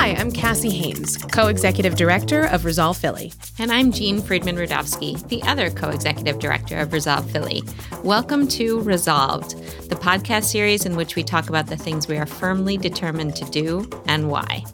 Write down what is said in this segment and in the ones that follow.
Hi, I'm Cassie Haynes, co executive director of Resolve Philly. And I'm Jean Friedman Rudovsky, the other co executive director of Resolve Philly. Welcome to Resolved, the podcast series in which we talk about the things we are firmly determined to do and why.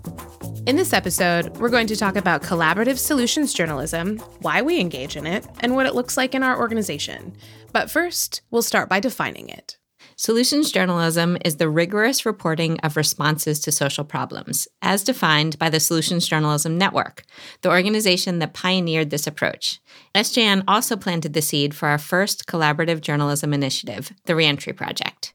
In this episode, we're going to talk about collaborative solutions journalism, why we engage in it, and what it looks like in our organization. But first, we'll start by defining it. Solutions journalism is the rigorous reporting of responses to social problems, as defined by the Solutions Journalism Network, the organization that pioneered this approach. SJN also planted the seed for our first collaborative journalism initiative, the Reentry Project.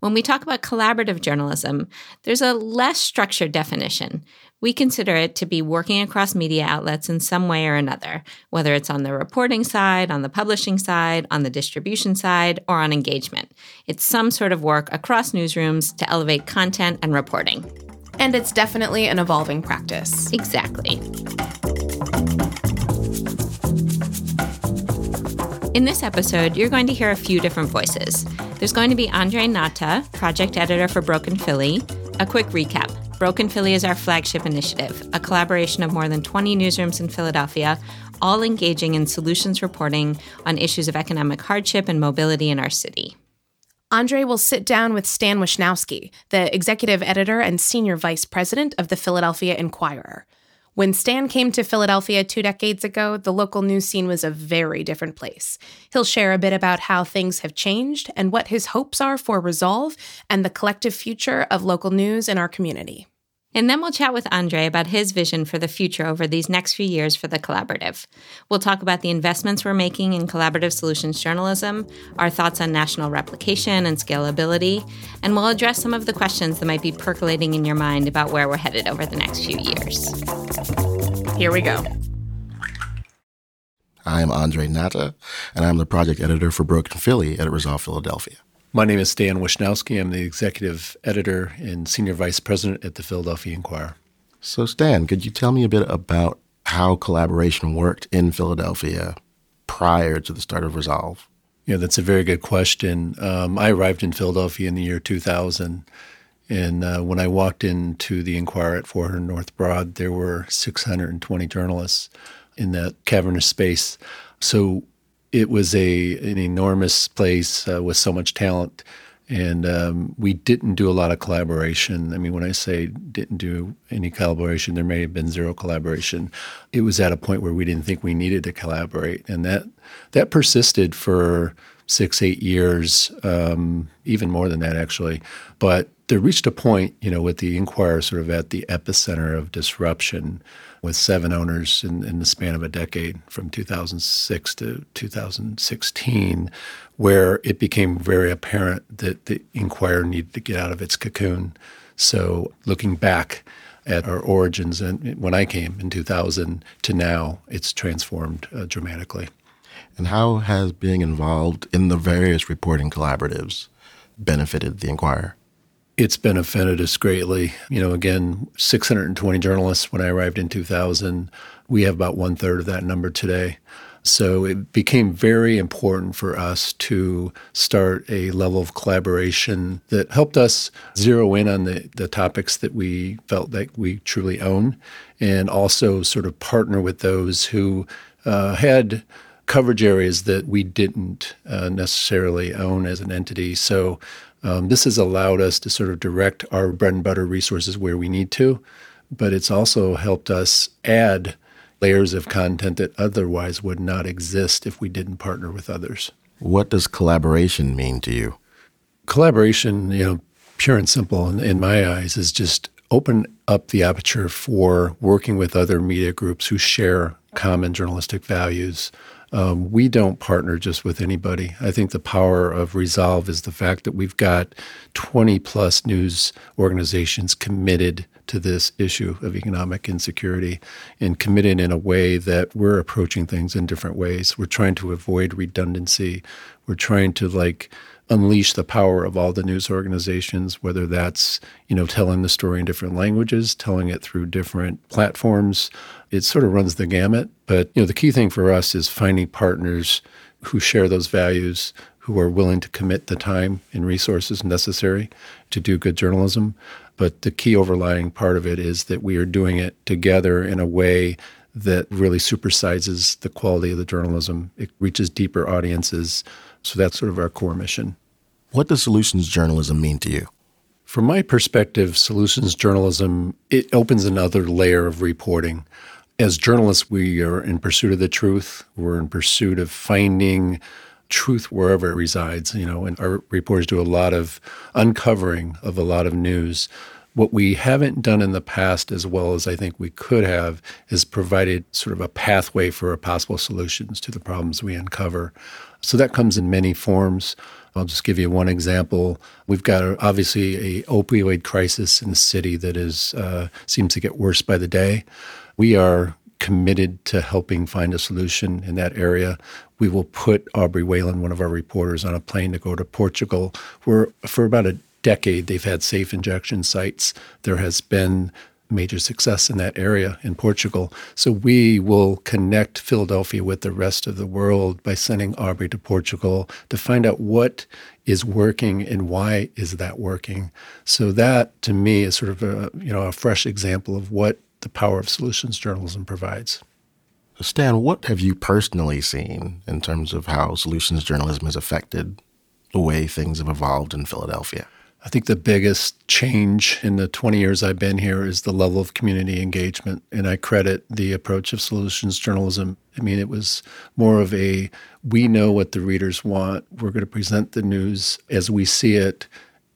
When we talk about collaborative journalism, there's a less structured definition. We consider it to be working across media outlets in some way or another, whether it's on the reporting side, on the publishing side, on the distribution side, or on engagement. It's some sort of work across newsrooms to elevate content and reporting. And it's definitely an evolving practice. Exactly. In this episode, you're going to hear a few different voices. There's going to be Andre Natta, project editor for Broke in Philly. A quick recap Broke in Philly is our flagship initiative, a collaboration of more than 20 newsrooms in Philadelphia, all engaging in solutions reporting on issues of economic hardship and mobility in our city. Andre will sit down with Stan Wischnowski, the executive editor and senior vice president of the Philadelphia Inquirer. When Stan came to Philadelphia two decades ago, the local news scene was a very different place. He'll share a bit about how things have changed and what his hopes are for Resolve and the collective future of local news in our community. And then we'll chat with Andre about his vision for the future over these next few years for the collaborative. We'll talk about the investments we're making in collaborative solutions journalism, our thoughts on national replication and scalability, and we'll address some of the questions that might be percolating in your mind about where we're headed over the next few years. Here we go. I'm Andre Natta, and I'm the project editor for Broke in Philly at Resolve Philadelphia. My name is Stan Wischnowski. I'm the executive editor and senior vice president at the Philadelphia Inquirer. So, Stan, could you tell me a bit about how collaboration worked in Philadelphia prior to the start of Resolve? Yeah, that's a very good question. Um, I arrived in Philadelphia in the year 2000. And uh, when I walked into the Inquirer at 400 North Broad, there were 620 journalists in that cavernous space. So it was a an enormous place uh, with so much talent, and um, we didn't do a lot of collaboration. I mean, when I say didn't do any collaboration, there may have been zero collaboration. It was at a point where we didn't think we needed to collaborate, and that that persisted for six, eight years, um, even more than that actually. But there reached a point, you know, with the Inquirer sort of at the epicenter of disruption with seven owners in, in, the span of a decade from 2006 to 2016, where it became very apparent that the Inquirer needed to get out of its cocoon. So, looking back at our origins and when I came in 2000 to now, it's transformed uh, dramatically. And how has being involved in the various reporting collaboratives benefited the Inquirer? It's benefited us greatly. You know, again, 620 journalists when I arrived in 2000. We have about one third of that number today. So it became very important for us to start a level of collaboration that helped us zero in on the, the topics that we felt that we truly own and also sort of partner with those who uh, had coverage areas that we didn't uh, necessarily own as an entity. So um, this has allowed us to sort of direct our bread and butter resources where we need to, but it's also helped us add layers of content that otherwise would not exist if we didn't partner with others. What does collaboration mean to you? Collaboration, you know, pure and simple in, in my eyes, is just open up the aperture for working with other media groups who share common journalistic values, um, we don't partner just with anybody. I think the power of Resolve is the fact that we've got 20 plus news organizations committed to this issue of economic insecurity and committed in a way that we're approaching things in different ways. We're trying to avoid redundancy. We're trying to like unleash the power of all the news organizations, whether that's, you know, telling the story in different languages, telling it through different platforms. It sort of runs the gamut. But, you know, the key thing for us is finding partners who share those values, who are willing to commit the time and resources necessary to do good journalism. But the key overlying part of it is that we are doing it together in a way that really supersizes the quality of the journalism. It reaches deeper audiences. So that's sort of our core mission. What does solutions journalism mean to you? From my perspective, solutions journalism it opens another layer of reporting. As journalists, we are in pursuit of the truth. We're in pursuit of finding truth wherever it resides, you know, and our reporters do a lot of uncovering of a lot of news. What we haven't done in the past, as well as I think we could have, is provided sort of a pathway for possible solutions to the problems we uncover. So that comes in many forms. I'll just give you one example. We've got obviously a opioid crisis in the city that is uh, seems to get worse by the day. We are committed to helping find a solution in that area. We will put Aubrey Whelan, one of our reporters, on a plane to go to Portugal, where for about a decade, they've had safe injection sites. There has been major success in that area in Portugal. So we will connect Philadelphia with the rest of the world by sending Aubrey to Portugal to find out what is working and why is that working. So that to me is sort of a you know a fresh example of what the power of solutions journalism provides. Stan, what have you personally seen in terms of how solutions journalism has affected the way things have evolved in Philadelphia? I think the biggest change in the 20 years I've been here is the level of community engagement. And I credit the approach of solutions journalism. I mean, it was more of a we know what the readers want. We're going to present the news as we see it,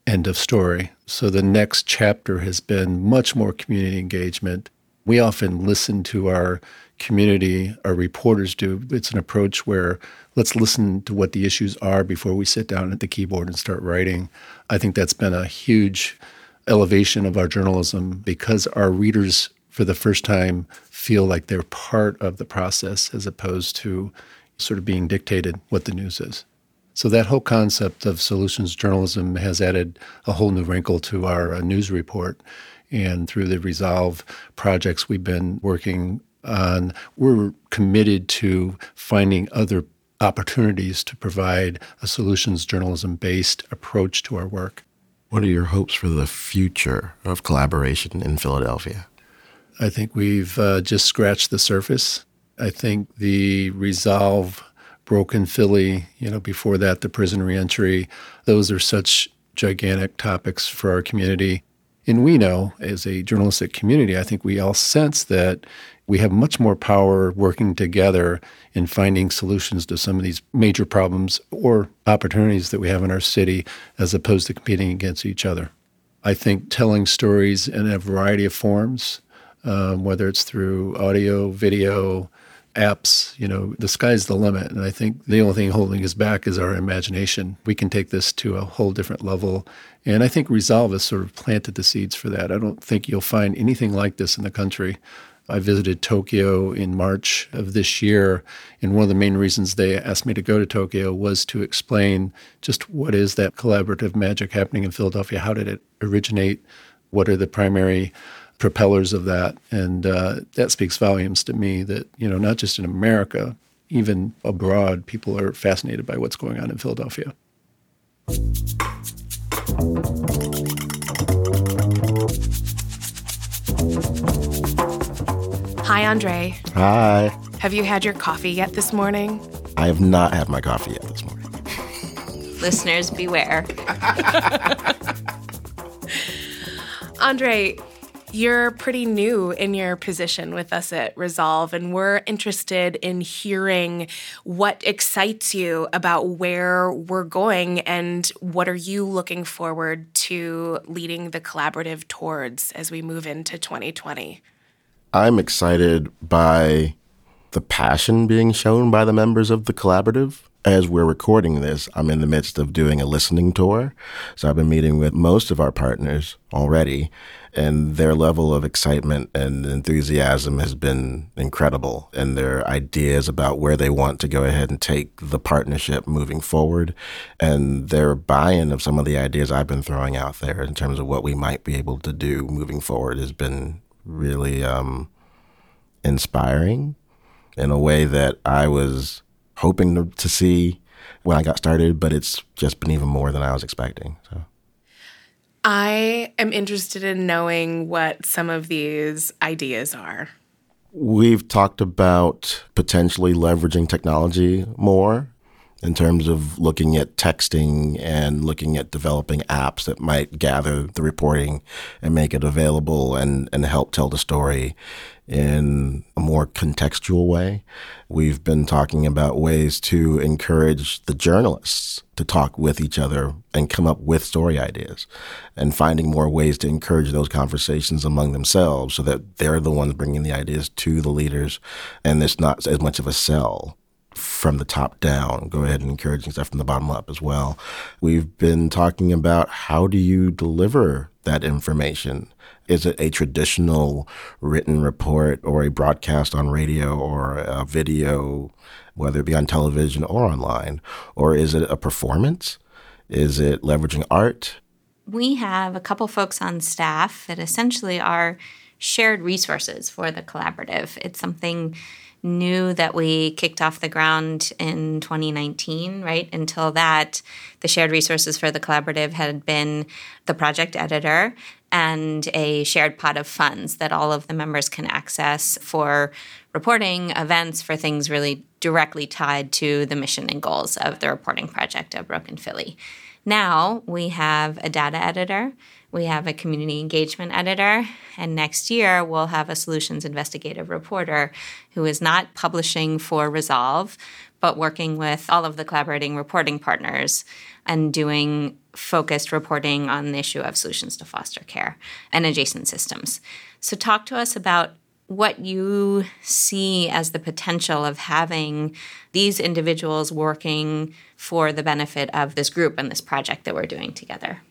end of story. So the next chapter has been much more community engagement. We often listen to our community, our reporters do. It's an approach where let's listen to what the issues are before we sit down at the keyboard and start writing. I think that's been a huge elevation of our journalism because our readers, for the first time, feel like they're part of the process as opposed to sort of being dictated what the news is. So that whole concept of solutions journalism has added a whole new wrinkle to our uh, news report. And through the Resolve projects we've been working we're committed to finding other opportunities to provide a solutions journalism based approach to our work. What are your hopes for the future of collaboration in Philadelphia? I think we've uh, just scratched the surface. I think the Resolve, Broke in Philly, you know, before that, the prison reentry, those are such gigantic topics for our community. And we know, as a journalistic community, I think we all sense that we have much more power working together in finding solutions to some of these major problems or opportunities that we have in our city as opposed to competing against each other. I think telling stories in a variety of forms, um, whether it's through audio, video, apps, you know, the sky's the limit. And I think the only thing holding us back is our imagination. We can take this to a whole different level. And I think Resolve has sort of planted the seeds for that. I don't think you'll find anything like this in the country. I visited Tokyo in March of this year, and one of the main reasons they asked me to go to Tokyo was to explain just what is that collaborative magic happening in Philadelphia? How did it originate? What are the primary propellers of that? And uh, that speaks volumes to me that, you know, not just in America, even abroad, people are fascinated by what's going on in Philadelphia. Hi, Andre. Hi. Have you had your coffee yet this morning? I have not had my coffee yet this morning. Listeners, beware. Andre, you're pretty new in your position with us at Resolve, and we're interested in hearing what excites you about where we're going and what are you looking forward to leading the collaborative towards as we move into 2020. I'm excited by the passion being shown by the members of the collaborative. As we're recording this, I'm in the midst of doing a listening tour. So I've been meeting with most of our partners already, and their level of excitement and enthusiasm has been incredible. And their ideas about where they want to go ahead and take the partnership moving forward, and their buy in of some of the ideas I've been throwing out there in terms of what we might be able to do moving forward has been really um, inspiring in a way that I was hoping to, to, see when I got started, but it's just been even more than I was expecting. So. I am interested in knowing what some of these ideas are. We've talked about potentially leveraging technology more in terms of looking at texting and looking at developing apps that might gather the reporting and make it available and, and help tell the story in a more contextual way. We've been talking about ways to encourage the journalists to talk with each other and come up with story ideas and finding more ways to encourage those conversations among themselves so that they're the ones bringing the ideas to the leaders and it's not as much of a sell from the top down. Go ahead and encouraging stuff from the bottom up as well. We've been talking about how do you deliver that information? Is it a traditional written report or a broadcast on radio or a video, whether it be on television or online? Or is it a performance? Is it leveraging art? We have a couple folks on staff that essentially are shared resources for the collaborative. It's something new that we kicked off the ground in 2019, right? Until that, the shared resources for the collaborative had been the project editor and a shared pot of funds that all of the members can access for reporting events for things really directly tied to the mission and goals of the reporting project of Broke in Philly. Now we have a data editor we have a community engagement editor, and next year we'll have a solutions investigative reporter who is not publishing for Resolve, but working with all of the collaborating reporting partners and doing focused reporting on the issue of solutions to foster care and adjacent systems. So, talk to us about what you see as the potential of having these individuals working for the benefit of this group and this project that we're doing together.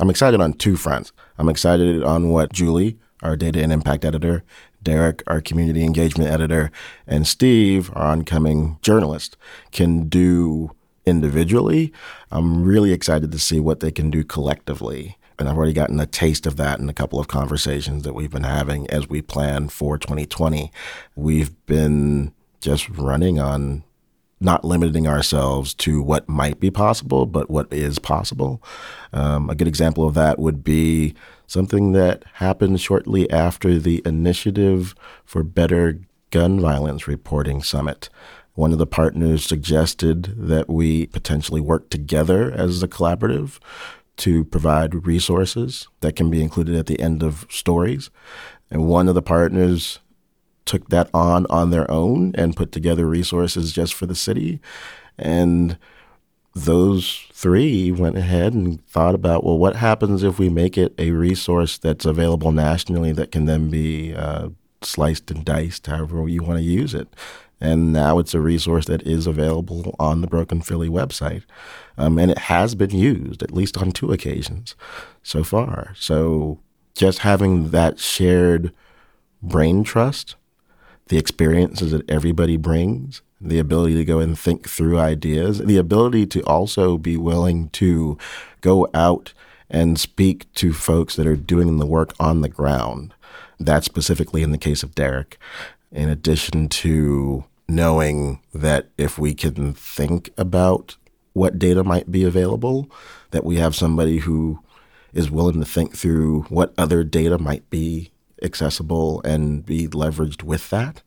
I'm excited on two fronts. I'm excited on what Julie, our data and impact editor, Derek, our community engagement editor, and Steve, our oncoming journalist, can do individually. I'm really excited to see what they can do collectively. And I've already gotten a taste of that in a couple of conversations that we've been having as we plan for 2020. We've been just running on not limiting ourselves to what might be possible, but what is possible. Um, a good example of that would be something that happened shortly after the Initiative for Better Gun Violence Reporting Summit. One of the partners suggested that we potentially work together as a collaborative to provide resources that can be included at the end of stories. And one of the partners took that on on their own and put together resources just for the city. And those three went ahead and thought about well, what happens if we make it a resource that's available nationally that can then be uh, sliced and diced however you want to use it? And now it's a resource that is available on the Broke in Philly website. Um, and it has been used at least on two occasions so far. So just having that shared brain trust the experiences that everybody brings, the ability to go and think through ideas, the ability to also be willing to go out and speak to folks that are doing the work on the ground. That specifically in the case of Derek, in addition to knowing that if we can think about what data might be available, that we have somebody who is willing to think through what other data might be accessible and be leveraged with that,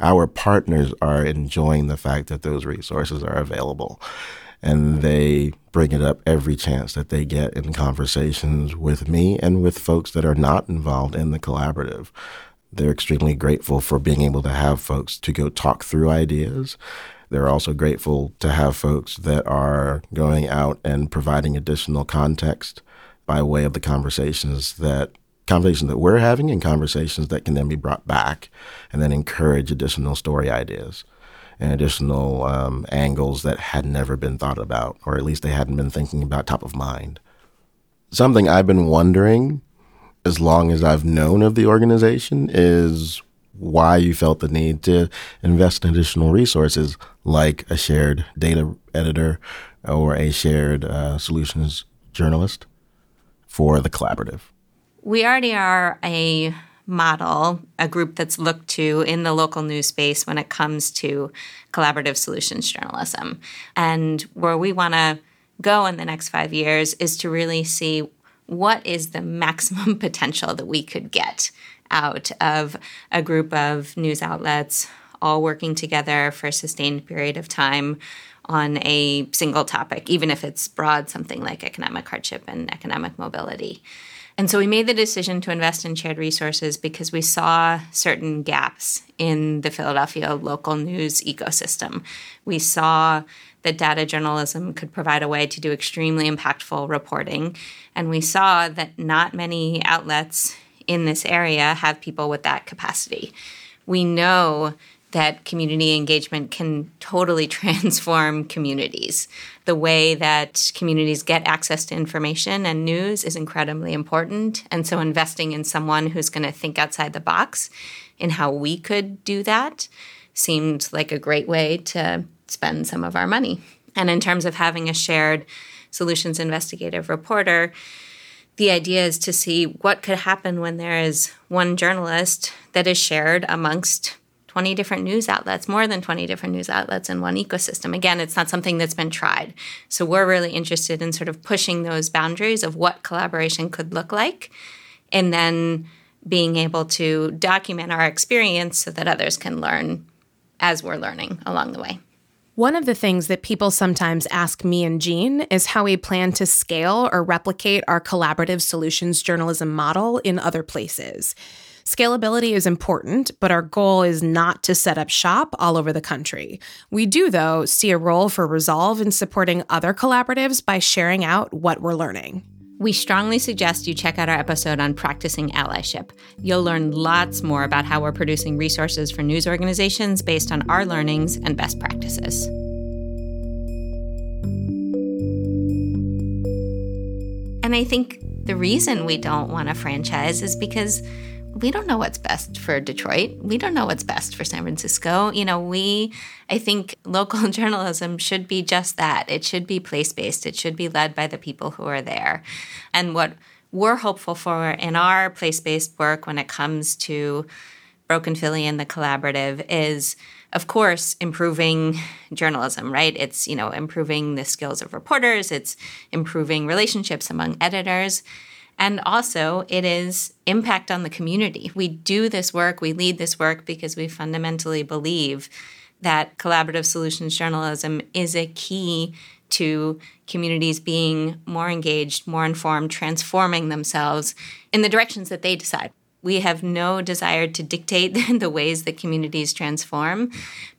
our partners are enjoying the fact that those resources are available. And they bring it up every chance that they get in conversations with me and with folks that are not involved in the collaborative. They're extremely grateful for being able to have folks to go talk through ideas. They're also grateful to have folks that are going out and providing additional context by way of the conversations that conversations that we're having and conversations that can then be brought back and then encourage additional story ideas and additional um, angles that had never been thought about, or at least they hadn't been thinking about top of mind. Something I've been wondering as long as I've known of the organization is why you felt the need to invest in additional resources like a shared data editor or a shared uh, solutions journalist for the collaborative we already are a model, a group that's looked to in the local news space when it comes to collaborative solutions journalism. And where we want to go in the next five years is to really see what is the maximum potential that we could get out of a group of news outlets all working together for a sustained period of time on a single topic, even if it's broad, something like economic hardship and economic mobility. And so we made the decision to invest in shared resources because we saw certain gaps in the Philadelphia local news ecosystem. We saw that data journalism could provide a way to do extremely impactful reporting. And we saw that not many outlets in this area have people with that capacity. We know that community engagement can totally transform communities. The way that communities get access to information and news is incredibly important. And so, investing in someone who's going to think outside the box in how we could do that seemed like a great way to spend some of our money. And in terms of having a shared solutions investigative reporter, the idea is to see what could happen when there is one journalist that is shared amongst 20 different news outlets, more than 20 different news outlets in one ecosystem. Again, it's not something that's been tried. So we're really interested in sort of pushing those boundaries of what collaboration could look like and then being able to document our experience so that others can learn as we're learning along the way. One of the things that people sometimes ask me and Jean is how we plan to scale or replicate our collaborative solutions journalism model in other places. Scalability is important, but our goal is not to set up shop all over the country. We do, though, see a role for Resolve in supporting other collaboratives by sharing out what we're learning. We strongly suggest you check out our episode on practicing allyship. You'll learn lots more about how we're producing resources for news organizations based on our learnings and best practices. And I think the reason we don't want a franchise is because we don't know what's best for Detroit. We don't know what's best for San Francisco. You know, we, I think local journalism should be just that. It should be place based, it should be led by the people who are there. And what we're hopeful for in our place based work when it comes to Broke in Philly and the collaborative is, of course, improving journalism, right? It's, you know, improving the skills of reporters, it's improving relationships among editors. And also, it is impact on the community. We do this work, we lead this work because we fundamentally believe that collaborative solutions journalism is a key to communities being more engaged, more informed, transforming themselves in the directions that they decide. We have no desire to dictate the ways that communities transform,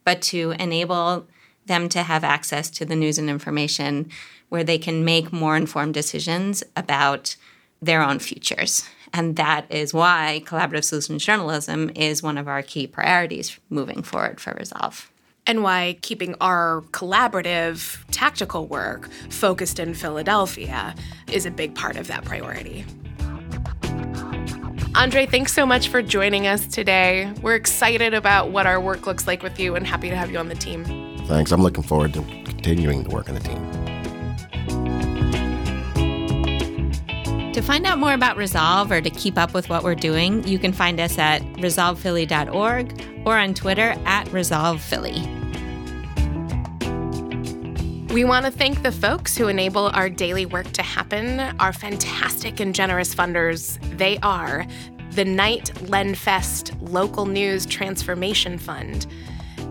but to enable them to have access to the news and information where they can make more informed decisions about their own futures. And that is why collaborative solutions journalism is one of our key priorities moving forward for Resolve. And why keeping our collaborative tactical work focused in Philadelphia is a big part of that priority. Andre, thanks so much for joining us today. We're excited about what our work looks like with you and happy to have you on the team. Thanks. I'm looking forward to continuing to work on the team. To find out more about Resolve or to keep up with what we're doing, you can find us at resolvephilly.org or on Twitter at resolvephilly. We want to thank the folks who enable our daily work to happen, our fantastic and generous funders. They are the Knight Lenfest Local News Transformation Fund,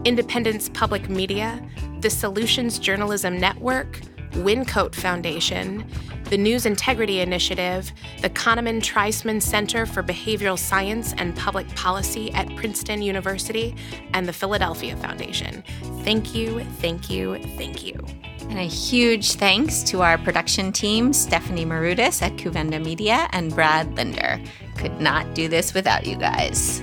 Independence Public Media, the Solutions Journalism Network, Wyncote Foundation, the News Integrity Initiative, the Kahneman Treisman Center for Behavioral Science and Public Policy at Princeton University, and the Philadelphia Foundation. Thank you, thank you, thank you. And a huge thanks to our production team, Stephanie Marudas at Kouvenda Media and Brad Linder. Could not do this without you guys.